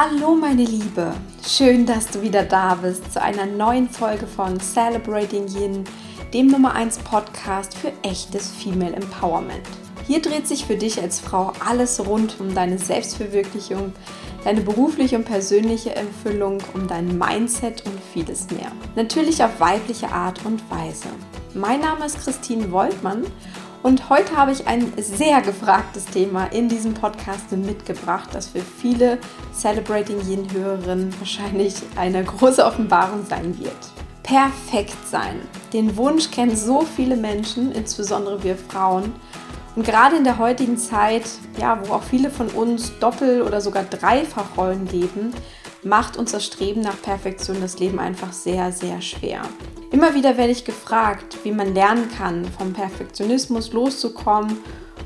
Hallo meine Liebe, schön, dass du wieder da bist zu einer neuen Folge von Celebrating Yin, dem Nummer 1 Podcast für echtes Female Empowerment. Hier dreht sich für dich als Frau alles rund um deine Selbstverwirklichung, deine berufliche und persönliche Erfüllung, um dein Mindset und vieles mehr. Natürlich auf weibliche Art und Weise. Mein Name ist Christine Woltmann und heute habe ich ein sehr gefragtes Thema in diesem Podcast mitgebracht, das für viele Celebrating Yin-Hörerinnen wahrscheinlich eine große Offenbarung sein wird. Perfekt sein. Den Wunsch kennen so viele Menschen, insbesondere wir Frauen. Und gerade in der heutigen Zeit, ja, wo auch viele von uns Doppel- oder sogar Dreifachrollen leben, macht uns das Streben nach Perfektion das Leben einfach sehr, sehr schwer. Immer wieder werde ich gefragt, wie man lernen kann, vom Perfektionismus loszukommen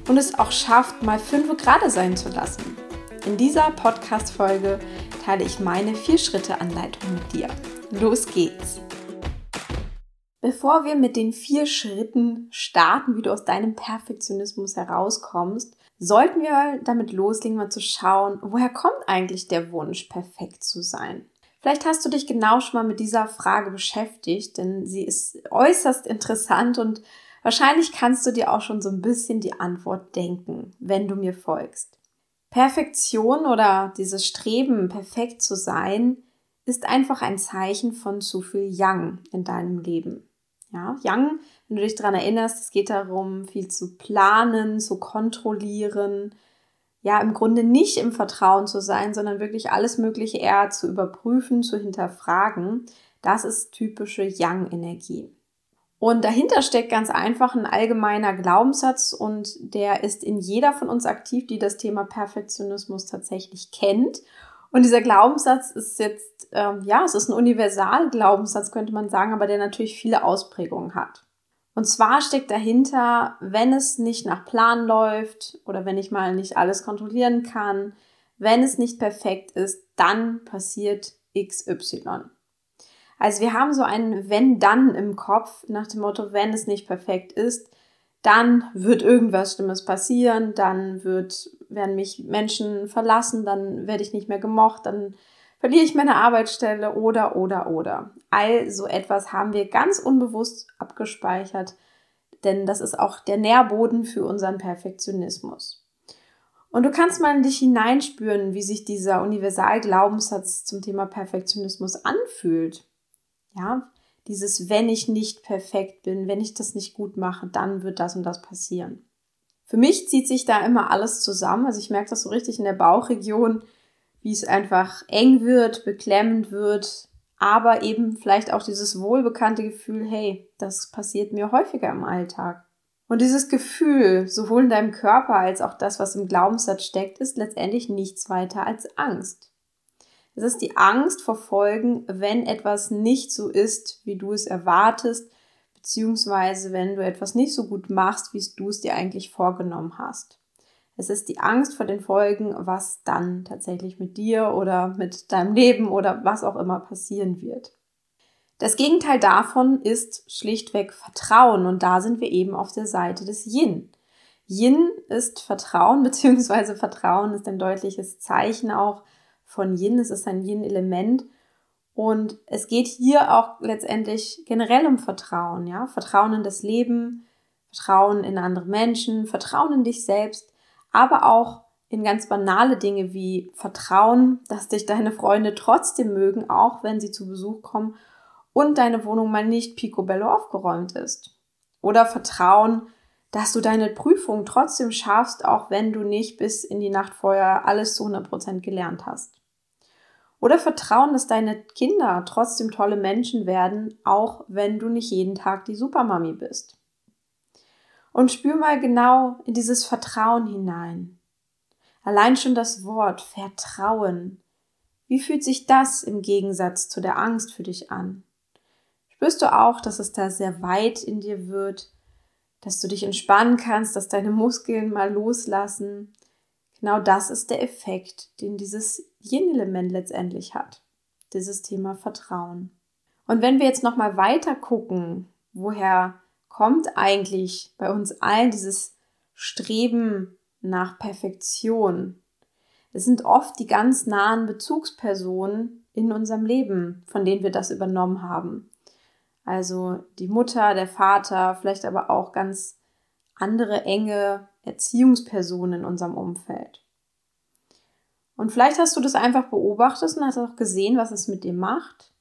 und es auch schafft, mal fünf gerade sein zu lassen. In dieser Podcast-Folge teile ich meine Vier-Schritte-Anleitung mit dir. Los geht's! Bevor wir mit den vier Schritten starten, wie du aus deinem Perfektionismus herauskommst, sollten wir damit loslegen, mal zu schauen, woher kommt eigentlich der Wunsch, perfekt zu sein? Vielleicht hast du dich genau schon mal mit dieser Frage beschäftigt, denn sie ist äußerst interessant und wahrscheinlich kannst du dir auch schon so ein bisschen die Antwort denken, wenn du mir folgst. Perfektion oder dieses Streben, perfekt zu sein, ist einfach ein Zeichen von zu viel Yang in deinem Leben. Ja, Yang, wenn du dich daran erinnerst, es geht darum, viel zu planen, zu kontrollieren, ja im Grunde nicht im Vertrauen zu sein, sondern wirklich alles Mögliche eher zu überprüfen, zu hinterfragen. Das ist typische Yang-Energie. Und dahinter steckt ganz einfach ein allgemeiner Glaubenssatz und der ist in jeder von uns aktiv, die das Thema Perfektionismus tatsächlich kennt. Und dieser Glaubenssatz ist jetzt, ähm, ja, es ist ein Universal-Glaubenssatz, könnte man sagen, aber der natürlich viele Ausprägungen hat. Und zwar steckt dahinter, wenn es nicht nach Plan läuft oder wenn ich mal nicht alles kontrollieren kann, wenn es nicht perfekt ist, dann passiert XY. Also wir haben so ein wenn-dann im Kopf nach dem Motto, wenn es nicht perfekt ist, dann wird irgendwas Schlimmes passieren, dann wird, werden mich Menschen verlassen, dann werde ich nicht mehr gemocht, dann verliere ich meine Arbeitsstelle oder, oder, oder. All so etwas haben wir ganz unbewusst abgespeichert, denn das ist auch der Nährboden für unseren Perfektionismus. Und du kannst mal in dich hineinspüren, wie sich dieser Universalglaubenssatz zum Thema Perfektionismus anfühlt. Ja, dieses, wenn ich nicht perfekt bin, wenn ich das nicht gut mache, dann wird das und das passieren. Für mich zieht sich da immer alles zusammen. Also ich merke das so richtig in der Bauchregion, wie es einfach eng wird, beklemmend wird, aber eben vielleicht auch dieses wohlbekannte Gefühl, hey, das passiert mir häufiger im Alltag. Und dieses Gefühl, sowohl in deinem Körper als auch das, was im Glaubenssatz steckt, ist letztendlich nichts weiter als Angst. Es ist die Angst vor Folgen, wenn etwas nicht so ist, wie du es erwartest, beziehungsweise wenn du etwas nicht so gut machst, wie du es dir eigentlich vorgenommen hast. Es ist die Angst vor den Folgen, was dann tatsächlich mit dir oder mit deinem Leben oder was auch immer passieren wird. Das Gegenteil davon ist schlichtweg Vertrauen und da sind wir eben auf der Seite des Yin. Yin ist Vertrauen, beziehungsweise Vertrauen ist ein deutliches Zeichen auch von Yin. Es ist ein Yin-Element und es geht hier auch letztendlich generell um Vertrauen, ja. Vertrauen in das Leben, Vertrauen in andere Menschen, Vertrauen in dich selbst aber auch in ganz banale Dinge wie Vertrauen, dass dich deine Freunde trotzdem mögen, auch wenn sie zu Besuch kommen und deine Wohnung mal nicht picobello aufgeräumt ist. Oder Vertrauen, dass du deine Prüfung trotzdem schaffst, auch wenn du nicht bis in die Nacht vorher alles zu 100% gelernt hast. Oder Vertrauen, dass deine Kinder trotzdem tolle Menschen werden, auch wenn du nicht jeden Tag die Supermami bist. Und spür mal genau in dieses Vertrauen hinein. Allein schon das Wort Vertrauen. Wie fühlt sich das im Gegensatz zu der Angst für dich an? Spürst du auch, dass es da sehr weit in dir wird, dass du dich entspannen kannst, dass deine Muskeln mal loslassen? Genau das ist der Effekt, den dieses Yin-Element letztendlich hat. Dieses Thema Vertrauen. Und wenn wir jetzt nochmal weiter gucken, woher kommt eigentlich bei uns allen dieses Streben nach Perfektion? Es sind oft die ganz nahen Bezugspersonen in unserem Leben, von denen wir das übernommen haben. Also die Mutter, der Vater, vielleicht aber auch ganz andere enge Erziehungspersonen in unserem Umfeld. Und vielleicht hast du das einfach beobachtet und hast auch gesehen, was es mit dir macht.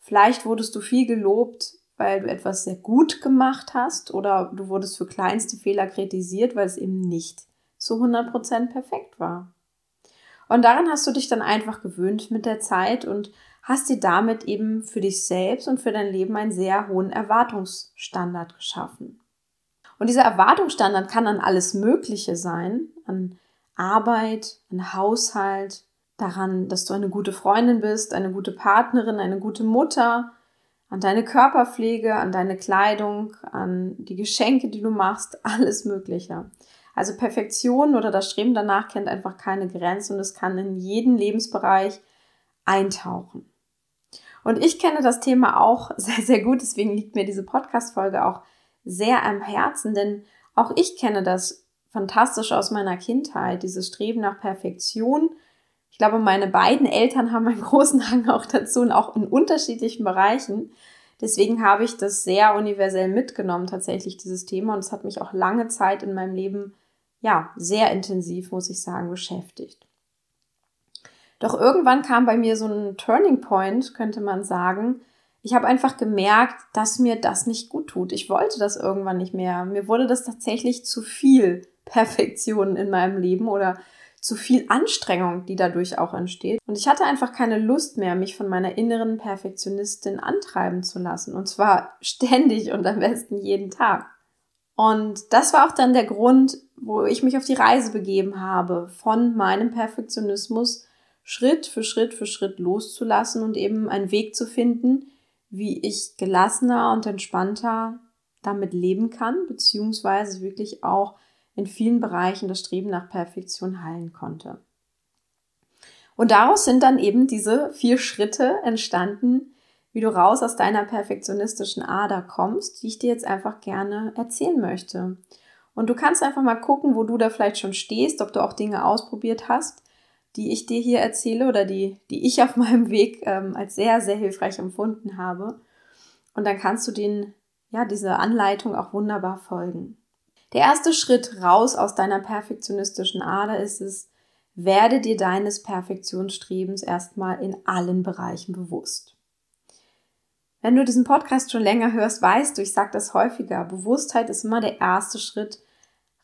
Vielleicht wurdest du viel gelobt, weil du etwas sehr gut gemacht hast oder du wurdest für kleinste Fehler kritisiert, weil es eben nicht zu 100% perfekt war. Und daran hast du dich dann einfach gewöhnt mit der Zeit und hast dir damit eben für dich selbst und für dein Leben einen sehr hohen Erwartungsstandard geschaffen. Und dieser Erwartungsstandard kann an alles Mögliche sein, an Arbeit, an Haushalt, daran, dass du eine gute Freundin bist, eine gute Partnerin, eine gute Mutter, an deine Körperpflege, an deine Kleidung, an die Geschenke, die du machst, alles Mögliche. Also Perfektion oder das Streben danach kennt einfach keine Grenze und es kann in jeden Lebensbereich eintauchen. Und ich kenne das Thema auch sehr, sehr gut, deswegen liegt mir diese Podcast-Folge auch sehr am Herzen, denn auch ich kenne das fantastisch aus meiner Kindheit, dieses Streben nach Perfektion. Ich glaube, meine beiden Eltern haben einen großen Hang auch dazu und auch in unterschiedlichen Bereichen. Deswegen habe ich das sehr universell mitgenommen, tatsächlich dieses Thema. Und es hat mich auch lange Zeit in meinem Leben ja, sehr intensiv, muss ich sagen, beschäftigt. Doch irgendwann kam bei mir so ein Turning Point, könnte man sagen. Ich habe einfach gemerkt, dass mir das nicht gut tut. Ich wollte das irgendwann nicht mehr. Mir wurde das tatsächlich zu viel Perfektion in meinem Leben oder zu viel Anstrengung, die dadurch auch entsteht. Und ich hatte einfach keine Lust mehr, mich von meiner inneren Perfektionistin antreiben zu lassen. Und zwar ständig und am besten jeden Tag. Und das war auch dann der Grund, wo ich mich auf die Reise begeben habe, von meinem Perfektionismus Schritt für Schritt für Schritt loszulassen und eben einen Weg zu finden, wie ich gelassener und entspannter damit leben kann, beziehungsweise wirklich auch in vielen Bereichen das Streben nach Perfektion heilen konnte. Und daraus sind dann eben diese vier Schritte entstanden, wie du raus aus deiner perfektionistischen Ader kommst, die ich dir jetzt einfach gerne erzählen möchte. Und du kannst einfach mal gucken, wo du da vielleicht schon stehst, ob du auch Dinge ausprobiert hast, die ich dir hier erzähle oder die, die ich auf meinem Weg ähm, als sehr, sehr hilfreich empfunden habe. Und dann kannst du den, ja, diese Anleitung auch wunderbar folgen. Der erste Schritt raus aus deiner perfektionistischen Ader ist es, werde dir deines Perfektionsstrebens erstmal in allen Bereichen bewusst. Wenn du diesen Podcast schon länger hörst, weißt du, ich sage das häufiger, Bewusstheit ist immer der erste Schritt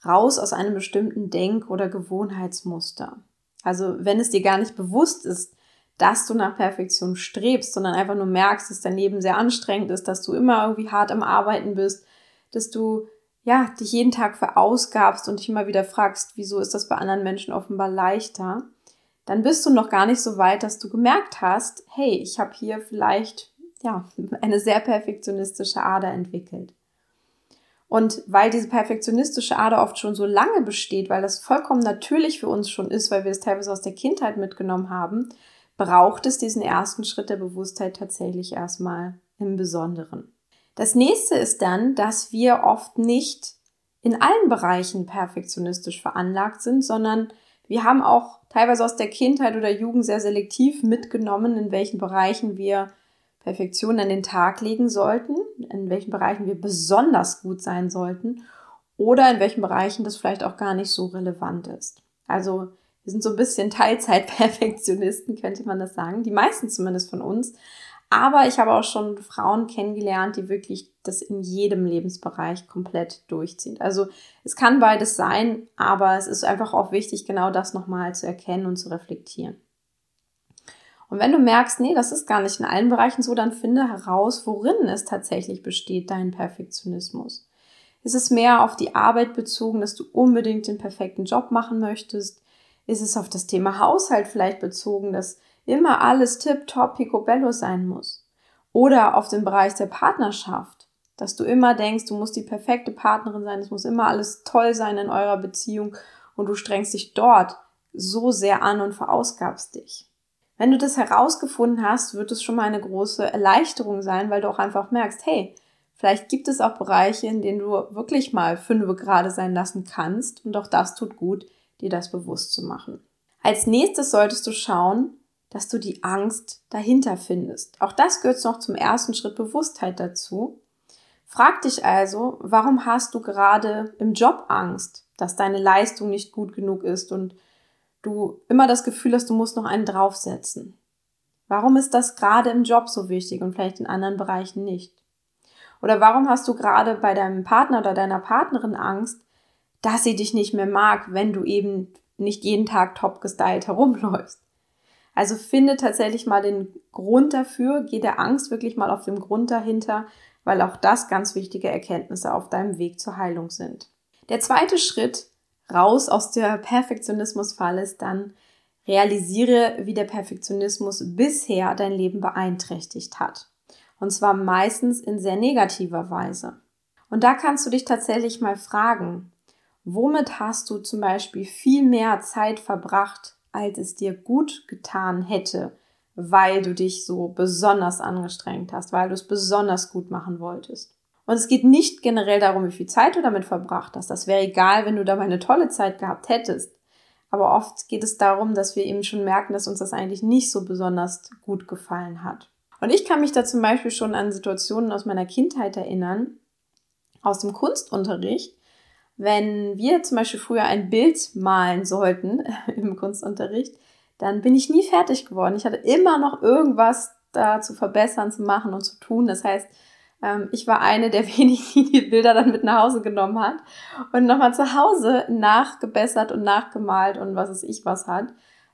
raus aus einem bestimmten Denk- oder Gewohnheitsmuster. Also wenn es dir gar nicht bewusst ist, dass du nach Perfektion strebst, sondern einfach nur merkst, dass dein Leben sehr anstrengend ist, dass du immer irgendwie hart am Arbeiten bist, dass du ja dich jeden Tag verausgabst und dich immer wieder fragst, wieso ist das bei anderen Menschen offenbar leichter, dann bist du noch gar nicht so weit, dass du gemerkt hast, hey, ich habe hier vielleicht ja, eine sehr perfektionistische Ader entwickelt. Und weil diese perfektionistische Ader oft schon so lange besteht, weil das vollkommen natürlich für uns schon ist, weil wir es teilweise aus der Kindheit mitgenommen haben, braucht es diesen ersten Schritt der Bewusstheit tatsächlich erstmal im Besonderen. Das nächste ist dann, dass wir oft nicht in allen Bereichen perfektionistisch veranlagt sind, sondern wir haben auch teilweise aus der Kindheit oder Jugend sehr selektiv mitgenommen, in welchen Bereichen wir Perfektion an den Tag legen sollten, in welchen Bereichen wir besonders gut sein sollten oder in welchen Bereichen das vielleicht auch gar nicht so relevant ist. Also wir sind so ein bisschen Teilzeit-Perfektionisten, könnte man das sagen. Die meisten zumindest von uns. Aber ich habe auch schon Frauen kennengelernt, die wirklich das in jedem Lebensbereich komplett durchziehen. Also es kann beides sein, aber es ist einfach auch wichtig, genau das nochmal zu erkennen und zu reflektieren. Und wenn du merkst, nee, das ist gar nicht in allen Bereichen so, dann finde heraus, worin es tatsächlich besteht, dein Perfektionismus. Ist es mehr auf die Arbeit bezogen, dass du unbedingt den perfekten Job machen möchtest? Ist es auf das Thema Haushalt vielleicht bezogen, dass immer alles tip-top, picobello sein muss? Oder auf den Bereich der Partnerschaft, dass du immer denkst, du musst die perfekte Partnerin sein, es muss immer alles toll sein in eurer Beziehung und du strengst dich dort so sehr an und verausgabst dich. Wenn du das herausgefunden hast, wird es schon mal eine große Erleichterung sein, weil du auch einfach merkst, hey, vielleicht gibt es auch Bereiche, in denen du wirklich mal fünf gerade sein lassen kannst und auch das tut gut, dir das bewusst zu machen. Als nächstes solltest du schauen, dass du die Angst dahinter findest. Auch das gehört noch zum ersten Schritt Bewusstheit dazu. Frag dich also, warum hast du gerade im Job Angst, dass deine Leistung nicht gut genug ist und du immer das Gefühl hast, du musst noch einen draufsetzen. Warum ist das gerade im Job so wichtig und vielleicht in anderen Bereichen nicht? Oder warum hast du gerade bei deinem Partner oder deiner Partnerin Angst, dass sie dich nicht mehr mag, wenn du eben nicht jeden Tag top gestylt herumläufst? Also finde tatsächlich mal den Grund dafür, geh der Angst wirklich mal auf den Grund dahinter, weil auch das ganz wichtige Erkenntnisse auf deinem Weg zur Heilung sind. Der zweite Schritt raus aus der Perfektionismusfalle ist dann, realisiere, wie der Perfektionismus bisher dein Leben beeinträchtigt hat. Und zwar meistens in sehr negativer Weise. Und da kannst du dich tatsächlich mal fragen, womit hast du zum Beispiel viel mehr Zeit verbracht, als es dir gut getan hätte, weil du dich so besonders angestrengt hast, weil du es besonders gut machen wolltest. Und es geht nicht generell darum, wie viel Zeit du damit verbracht hast. Das wäre egal, wenn du dabei eine tolle Zeit gehabt hättest. Aber oft geht es darum, dass wir eben schon merken, dass uns das eigentlich nicht so besonders gut gefallen hat. Und ich kann mich da zum Beispiel schon an Situationen aus meiner Kindheit erinnern, aus dem Kunstunterricht, wenn wir zum Beispiel früher ein Bild malen sollten im Kunstunterricht, dann bin ich nie fertig geworden. Ich hatte immer noch irgendwas da zu verbessern, zu machen und zu tun. Das heißt, ähm, ich war eine der wenigen, die die Bilder dann mit nach Hause genommen hat und nochmal zu Hause nachgebessert und nachgemalt und was es ich was hat,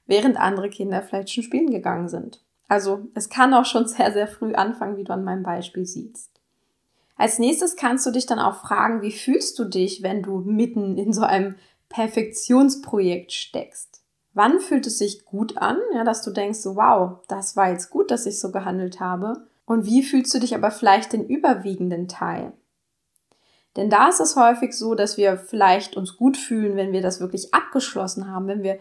während andere Kinder vielleicht schon spielen gegangen sind. Also es kann auch schon sehr, sehr früh anfangen, wie du an meinem Beispiel siehst. Als nächstes kannst du dich dann auch fragen, wie fühlst du dich, wenn du mitten in so einem Perfektionsprojekt steckst? Wann fühlt es sich gut an, ja, dass du denkst, so, wow, das war jetzt gut, dass ich so gehandelt habe? Und wie fühlst du dich aber vielleicht den überwiegenden Teil? Denn da ist es häufig so, dass wir vielleicht uns gut fühlen, wenn wir das wirklich abgeschlossen haben, wenn wir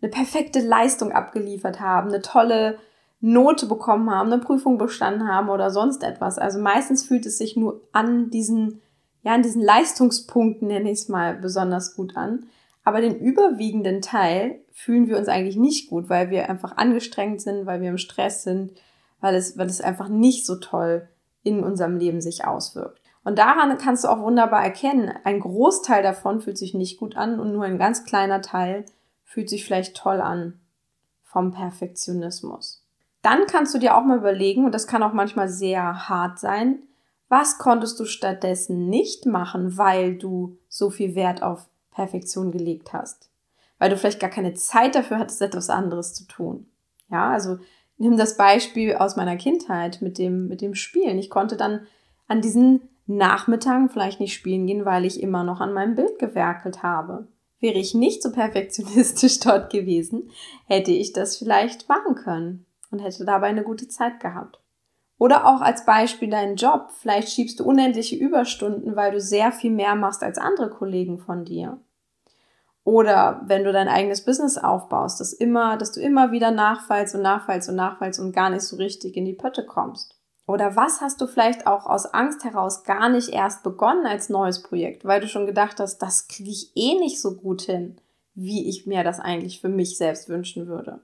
eine perfekte Leistung abgeliefert haben, eine tolle Note bekommen haben, eine Prüfung bestanden haben oder sonst etwas. Also meistens fühlt es sich nur an diesen, ja, an diesen Leistungspunkten, nenne ich es mal, besonders gut an. Aber den überwiegenden Teil fühlen wir uns eigentlich nicht gut, weil wir einfach angestrengt sind, weil wir im Stress sind, weil es, weil es einfach nicht so toll in unserem Leben sich auswirkt. Und daran kannst du auch wunderbar erkennen, ein Großteil davon fühlt sich nicht gut an und nur ein ganz kleiner Teil fühlt sich vielleicht toll an vom Perfektionismus. Dann kannst du dir auch mal überlegen, und das kann auch manchmal sehr hart sein, was konntest du stattdessen nicht machen, weil du so viel Wert auf Perfektion gelegt hast? Weil du vielleicht gar keine Zeit dafür hattest, etwas anderes zu tun. Ja, also nimm das Beispiel aus meiner Kindheit mit dem, mit dem Spielen. Ich konnte dann an diesen Nachmittagen vielleicht nicht spielen gehen, weil ich immer noch an meinem Bild gewerkelt habe. Wäre ich nicht so perfektionistisch dort gewesen, hätte ich das vielleicht machen können und hätte dabei eine gute Zeit gehabt. Oder auch als Beispiel deinen Job. Vielleicht schiebst du unendliche Überstunden, weil du sehr viel mehr machst als andere Kollegen von dir. Oder wenn du dein eigenes Business aufbaust, dass immer, dass du immer wieder nachfallst und nachfallst und nachfallst und gar nicht so richtig in die Pötte kommst. Oder was hast du vielleicht auch aus Angst heraus gar nicht erst begonnen als neues Projekt, weil du schon gedacht hast, das kriege ich eh nicht so gut hin, wie ich mir das eigentlich für mich selbst wünschen würde.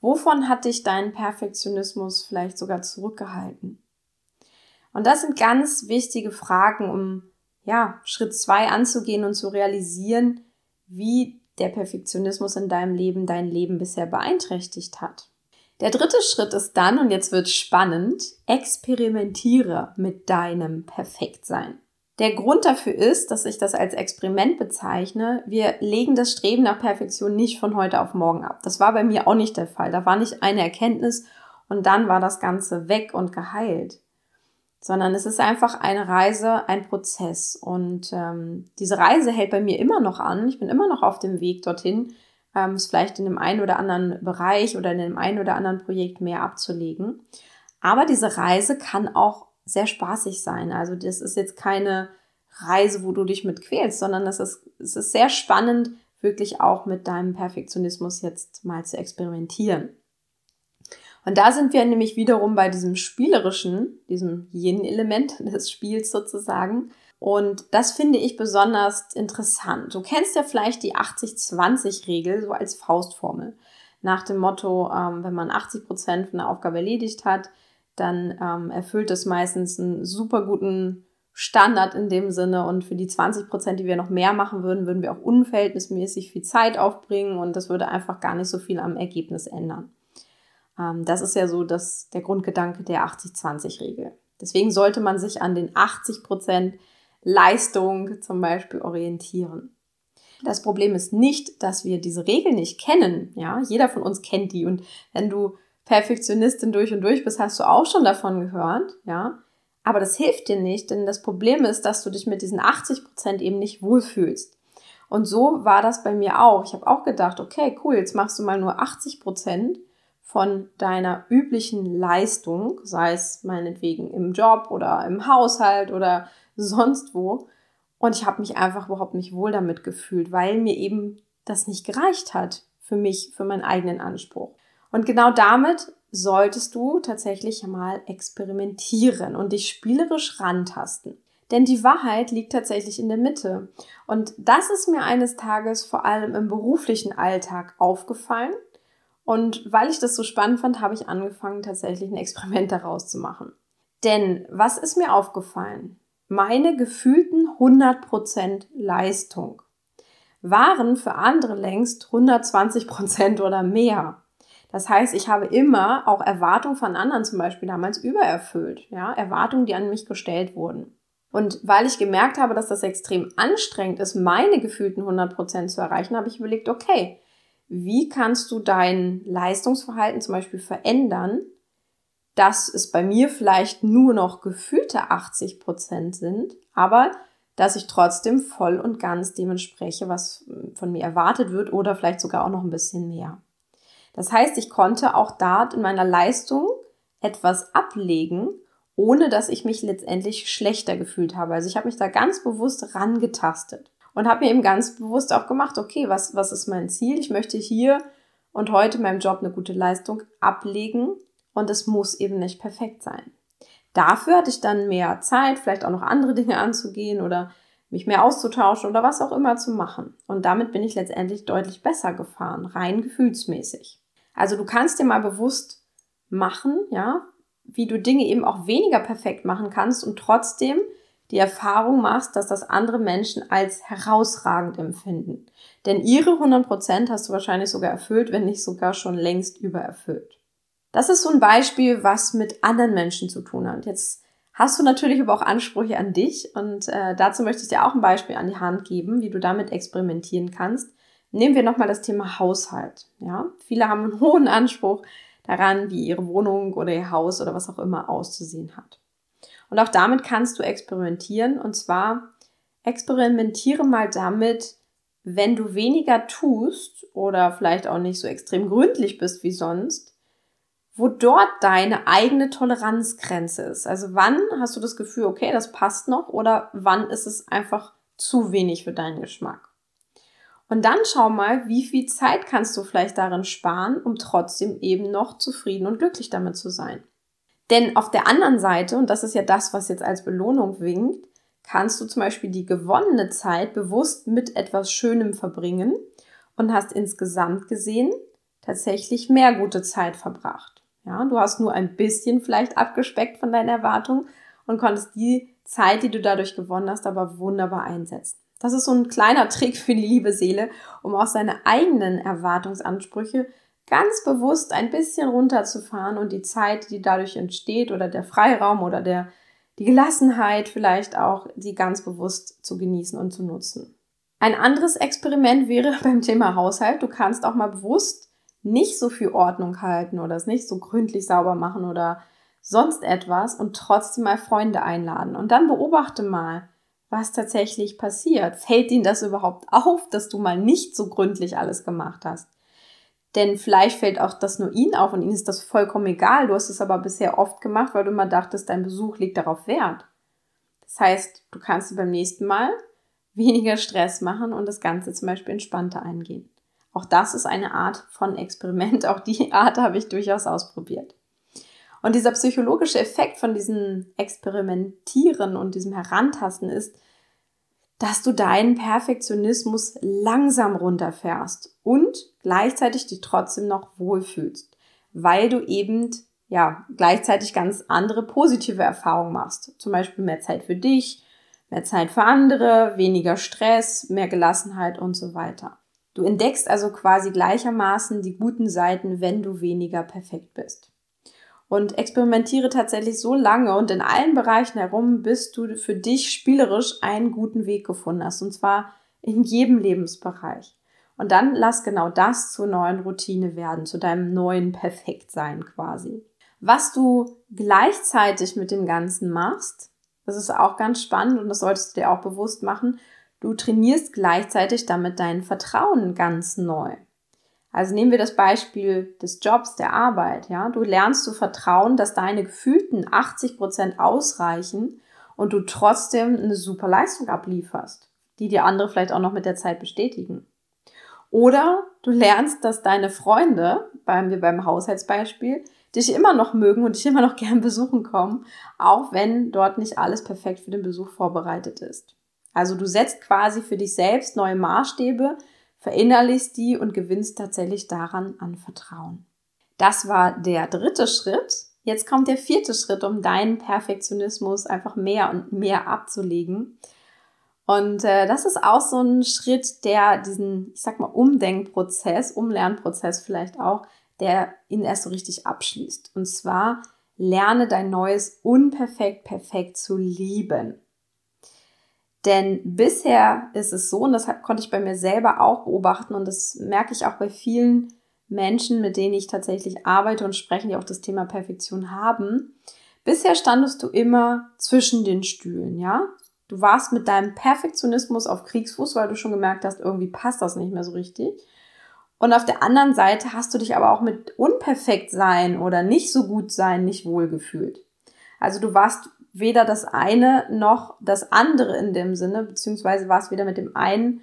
Wovon hat dich dein Perfektionismus vielleicht sogar zurückgehalten? Und das sind ganz wichtige Fragen, um ja, Schritt zwei anzugehen und zu realisieren, wie der Perfektionismus in deinem Leben dein Leben bisher beeinträchtigt hat. Der dritte Schritt ist dann, und jetzt wird spannend, experimentiere mit deinem Perfektsein. Der Grund dafür ist, dass ich das als Experiment bezeichne. Wir legen das Streben nach Perfektion nicht von heute auf morgen ab. Das war bei mir auch nicht der Fall. Da war nicht eine Erkenntnis und dann war das Ganze weg und geheilt sondern es ist einfach eine Reise, ein Prozess. Und ähm, diese Reise hält bei mir immer noch an. Ich bin immer noch auf dem Weg dorthin, ähm, es vielleicht in dem einen oder anderen Bereich oder in dem einen oder anderen Projekt mehr abzulegen. Aber diese Reise kann auch sehr spaßig sein. Also das ist jetzt keine Reise, wo du dich mit quälst, sondern das ist, es ist sehr spannend, wirklich auch mit deinem Perfektionismus jetzt mal zu experimentieren. Und da sind wir nämlich wiederum bei diesem spielerischen, diesem Yin-Element des Spiels sozusagen. Und das finde ich besonders interessant. Du kennst ja vielleicht die 80-20-Regel so als Faustformel. Nach dem Motto, ähm, wenn man 80 Prozent von der Aufgabe erledigt hat, dann ähm, erfüllt es meistens einen super guten Standard in dem Sinne. Und für die 20 Prozent, die wir noch mehr machen würden, würden wir auch unverhältnismäßig viel Zeit aufbringen und das würde einfach gar nicht so viel am Ergebnis ändern. Ähm, das ist ja so das, der Grundgedanke der 80-20-Regel. Deswegen sollte man sich an den 80 Prozent Leistung zum Beispiel orientieren. Das Problem ist nicht, dass wir diese Regel nicht kennen. Ja, jeder von uns kennt die. Und wenn du Perfektionistin durch und durch bist, hast du auch schon davon gehört. Ja, aber das hilft dir nicht, denn das Problem ist, dass du dich mit diesen 80 Prozent eben nicht wohlfühlst. Und so war das bei mir auch. Ich habe auch gedacht, okay, cool, jetzt machst du mal nur 80 Prozent von deiner üblichen Leistung, sei es meinetwegen im Job oder im Haushalt oder sonst wo. Und ich habe mich einfach überhaupt nicht wohl damit gefühlt, weil mir eben das nicht gereicht hat für mich, für meinen eigenen Anspruch. Und genau damit solltest du tatsächlich mal experimentieren und dich spielerisch rantasten. Denn die Wahrheit liegt tatsächlich in der Mitte. Und das ist mir eines Tages vor allem im beruflichen Alltag aufgefallen. Und weil ich das so spannend fand, habe ich angefangen, tatsächlich ein Experiment daraus zu machen. Denn was ist mir aufgefallen? meine gefühlten 100% Leistung waren für andere längst 120% oder mehr. Das heißt, ich habe immer auch Erwartungen von anderen zum Beispiel damals übererfüllt. Ja, Erwartungen, die an mich gestellt wurden. Und weil ich gemerkt habe, dass das extrem anstrengend ist, meine gefühlten 100% zu erreichen, habe ich überlegt, okay, wie kannst du dein Leistungsverhalten zum Beispiel verändern, dass es bei mir vielleicht nur noch gefühlte 80 Prozent sind, aber dass ich trotzdem voll und ganz dem entspreche, was von mir erwartet wird oder vielleicht sogar auch noch ein bisschen mehr. Das heißt, ich konnte auch dort in meiner Leistung etwas ablegen, ohne dass ich mich letztendlich schlechter gefühlt habe. Also ich habe mich da ganz bewusst rangetastet und habe mir eben ganz bewusst auch gemacht, okay, was, was ist mein Ziel? Ich möchte hier und heute in meinem Job eine gute Leistung ablegen und es muss eben nicht perfekt sein. Dafür hatte ich dann mehr Zeit, vielleicht auch noch andere Dinge anzugehen oder mich mehr auszutauschen oder was auch immer zu machen. Und damit bin ich letztendlich deutlich besser gefahren, rein gefühlsmäßig. Also du kannst dir mal bewusst machen, ja, wie du Dinge eben auch weniger perfekt machen kannst und trotzdem die Erfahrung machst, dass das andere Menschen als herausragend empfinden. Denn ihre 100% hast du wahrscheinlich sogar erfüllt, wenn nicht sogar schon längst übererfüllt. Das ist so ein Beispiel, was mit anderen Menschen zu tun hat. Jetzt hast du natürlich aber auch Ansprüche an dich und äh, dazu möchte ich dir auch ein Beispiel an die Hand geben, wie du damit experimentieren kannst. Nehmen wir nochmal das Thema Haushalt. Ja, viele haben einen hohen Anspruch daran, wie ihre Wohnung oder ihr Haus oder was auch immer auszusehen hat. Und auch damit kannst du experimentieren und zwar experimentiere mal damit, wenn du weniger tust oder vielleicht auch nicht so extrem gründlich bist wie sonst, wo dort deine eigene Toleranzgrenze ist. Also wann hast du das Gefühl, okay, das passt noch oder wann ist es einfach zu wenig für deinen Geschmack? Und dann schau mal, wie viel Zeit kannst du vielleicht darin sparen, um trotzdem eben noch zufrieden und glücklich damit zu sein. Denn auf der anderen Seite, und das ist ja das, was jetzt als Belohnung winkt, kannst du zum Beispiel die gewonnene Zeit bewusst mit etwas Schönem verbringen und hast insgesamt gesehen tatsächlich mehr gute Zeit verbracht. Ja, du hast nur ein bisschen vielleicht abgespeckt von deinen Erwartungen und konntest die Zeit, die du dadurch gewonnen hast, aber wunderbar einsetzen. Das ist so ein kleiner Trick für die liebe Seele, um auch seine eigenen Erwartungsansprüche ganz bewusst ein bisschen runterzufahren und die Zeit, die dadurch entsteht oder der Freiraum oder der, die Gelassenheit vielleicht auch, die ganz bewusst zu genießen und zu nutzen. Ein anderes Experiment wäre beim Thema Haushalt. Du kannst auch mal bewusst nicht so viel Ordnung halten oder es nicht so gründlich sauber machen oder sonst etwas und trotzdem mal Freunde einladen. Und dann beobachte mal, was tatsächlich passiert. Fällt ihnen das überhaupt auf, dass du mal nicht so gründlich alles gemacht hast? Denn vielleicht fällt auch das nur ihnen auf und ihnen ist das vollkommen egal. Du hast es aber bisher oft gemacht, weil du immer dachtest, dein Besuch liegt darauf wert. Das heißt, du kannst beim nächsten Mal weniger Stress machen und das Ganze zum Beispiel entspannter eingehen. Auch das ist eine Art von Experiment. Auch die Art habe ich durchaus ausprobiert. Und dieser psychologische Effekt von diesem Experimentieren und diesem Herantasten ist, dass du deinen Perfektionismus langsam runterfährst und gleichzeitig dich trotzdem noch wohlfühlst, weil du eben ja gleichzeitig ganz andere positive Erfahrungen machst. Zum Beispiel mehr Zeit für dich, mehr Zeit für andere, weniger Stress, mehr Gelassenheit und so weiter. Du entdeckst also quasi gleichermaßen die guten Seiten, wenn du weniger perfekt bist. Und experimentiere tatsächlich so lange und in allen Bereichen herum, bis du für dich spielerisch einen guten Weg gefunden hast. Und zwar in jedem Lebensbereich. Und dann lass genau das zur neuen Routine werden, zu deinem neuen Perfektsein quasi. Was du gleichzeitig mit dem Ganzen machst, das ist auch ganz spannend und das solltest du dir auch bewusst machen. Du trainierst gleichzeitig damit dein Vertrauen ganz neu. Also nehmen wir das Beispiel des Jobs, der Arbeit, ja. Du lernst zu vertrauen, dass deine gefühlten 80 Prozent ausreichen und du trotzdem eine super Leistung ablieferst, die dir andere vielleicht auch noch mit der Zeit bestätigen. Oder du lernst, dass deine Freunde, beim wir beim Haushaltsbeispiel, dich immer noch mögen und dich immer noch gern besuchen kommen, auch wenn dort nicht alles perfekt für den Besuch vorbereitet ist. Also du setzt quasi für dich selbst neue Maßstäbe, verinnerlichst die und gewinnst tatsächlich daran an Vertrauen. Das war der dritte Schritt. Jetzt kommt der vierte Schritt, um deinen Perfektionismus einfach mehr und mehr abzulegen. Und äh, das ist auch so ein Schritt, der diesen, ich sag mal, Umdenkprozess, Umlernprozess vielleicht auch, der ihn erst so richtig abschließt. Und zwar lerne dein neues Unperfekt perfekt zu lieben. Denn bisher ist es so, und das konnte ich bei mir selber auch beobachten, und das merke ich auch bei vielen Menschen, mit denen ich tatsächlich arbeite und spreche, die auch das Thema Perfektion haben. Bisher standest du immer zwischen den Stühlen, ja? Du warst mit deinem Perfektionismus auf Kriegsfuß, weil du schon gemerkt hast, irgendwie passt das nicht mehr so richtig. Und auf der anderen Seite hast du dich aber auch mit unperfekt sein oder nicht so gut sein nicht wohlgefühlt. Also du warst weder das eine noch das andere in dem Sinne, beziehungsweise war es weder mit dem einen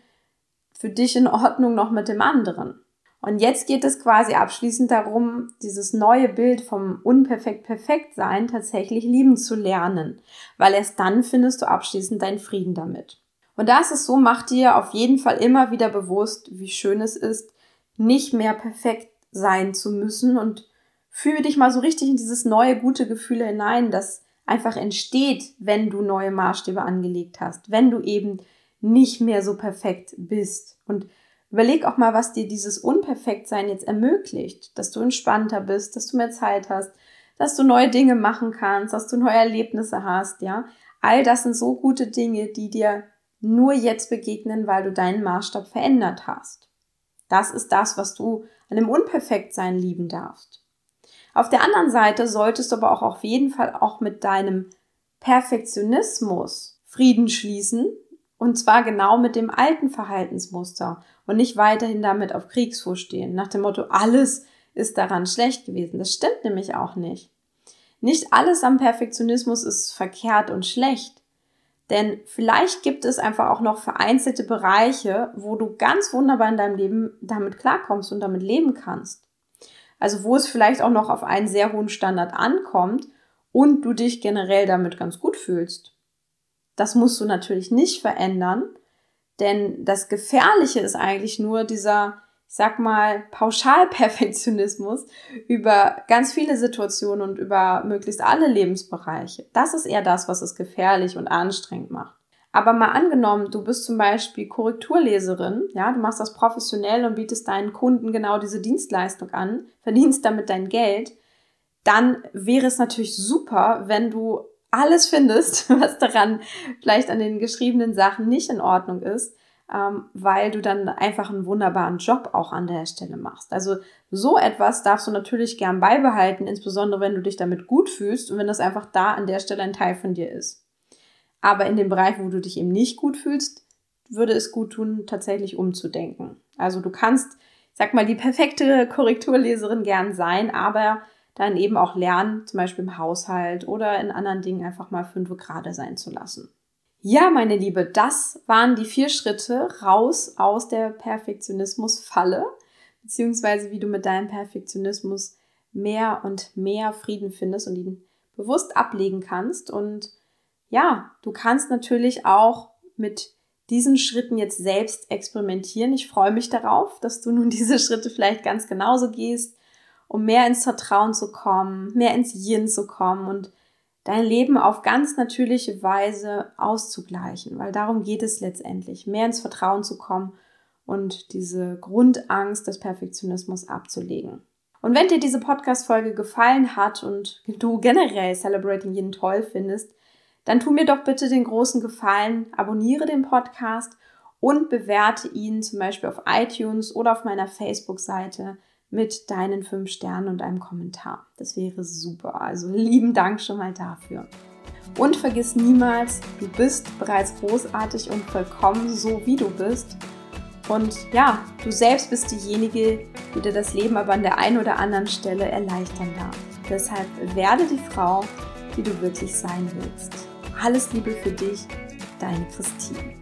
für dich in Ordnung noch mit dem anderen. Und jetzt geht es quasi abschließend darum, dieses neue Bild vom unperfekt perfekt sein tatsächlich lieben zu lernen, weil erst dann findest du abschließend deinen Frieden damit. Und da ist es so, mach dir auf jeden Fall immer wieder bewusst, wie schön es ist, nicht mehr perfekt sein zu müssen und fühle dich mal so richtig in dieses neue gute Gefühl hinein, dass einfach entsteht, wenn du neue Maßstäbe angelegt hast, wenn du eben nicht mehr so perfekt bist. Und überleg auch mal, was dir dieses Unperfektsein jetzt ermöglicht, dass du entspannter bist, dass du mehr Zeit hast, dass du neue Dinge machen kannst, dass du neue Erlebnisse hast, ja. All das sind so gute Dinge, die dir nur jetzt begegnen, weil du deinen Maßstab verändert hast. Das ist das, was du an dem Unperfektsein lieben darfst. Auf der anderen Seite solltest du aber auch auf jeden Fall auch mit deinem Perfektionismus Frieden schließen. Und zwar genau mit dem alten Verhaltensmuster und nicht weiterhin damit auf Kriegsfuß stehen. Nach dem Motto, alles ist daran schlecht gewesen. Das stimmt nämlich auch nicht. Nicht alles am Perfektionismus ist verkehrt und schlecht. Denn vielleicht gibt es einfach auch noch vereinzelte Bereiche, wo du ganz wunderbar in deinem Leben damit klarkommst und damit leben kannst. Also wo es vielleicht auch noch auf einen sehr hohen Standard ankommt und du dich generell damit ganz gut fühlst. Das musst du natürlich nicht verändern, denn das Gefährliche ist eigentlich nur dieser, ich sag mal, Pauschalperfektionismus über ganz viele Situationen und über möglichst alle Lebensbereiche. Das ist eher das, was es gefährlich und anstrengend macht. Aber mal angenommen, du bist zum Beispiel Korrekturleserin, ja, du machst das professionell und bietest deinen Kunden genau diese Dienstleistung an, verdienst damit dein Geld, dann wäre es natürlich super, wenn du alles findest, was daran vielleicht an den geschriebenen Sachen nicht in Ordnung ist, ähm, weil du dann einfach einen wunderbaren Job auch an der Stelle machst. Also so etwas darfst du natürlich gern beibehalten, insbesondere wenn du dich damit gut fühlst und wenn das einfach da an der Stelle ein Teil von dir ist. Aber in dem Bereich, wo du dich eben nicht gut fühlst, würde es gut tun, tatsächlich umzudenken. Also du kannst, sag mal, die perfekte Korrekturleserin gern sein, aber dann eben auch lernen, zum Beispiel im Haushalt oder in anderen Dingen einfach mal fünf gerade sein zu lassen. Ja, meine Liebe, das waren die vier Schritte raus aus der Perfektionismus-Falle, beziehungsweise wie du mit deinem Perfektionismus mehr und mehr Frieden findest und ihn bewusst ablegen kannst und ja, du kannst natürlich auch mit diesen Schritten jetzt selbst experimentieren. Ich freue mich darauf, dass du nun diese Schritte vielleicht ganz genauso gehst, um mehr ins Vertrauen zu kommen, mehr ins Yin zu kommen und dein Leben auf ganz natürliche Weise auszugleichen, weil darum geht es letztendlich, mehr ins Vertrauen zu kommen und diese Grundangst des Perfektionismus abzulegen. Und wenn dir diese Podcast-Folge gefallen hat und du generell Celebrating Yin toll findest, dann tu mir doch bitte den großen Gefallen, abonniere den Podcast und bewerte ihn zum Beispiel auf iTunes oder auf meiner Facebook-Seite mit deinen fünf Sternen und einem Kommentar. Das wäre super. Also lieben Dank schon mal dafür. Und vergiss niemals, du bist bereits großartig und vollkommen so, wie du bist. Und ja, du selbst bist diejenige, die dir das Leben aber an der einen oder anderen Stelle erleichtern darf. Deshalb werde die Frau, die du wirklich sein willst. Alles Liebe für dich, deine Christine.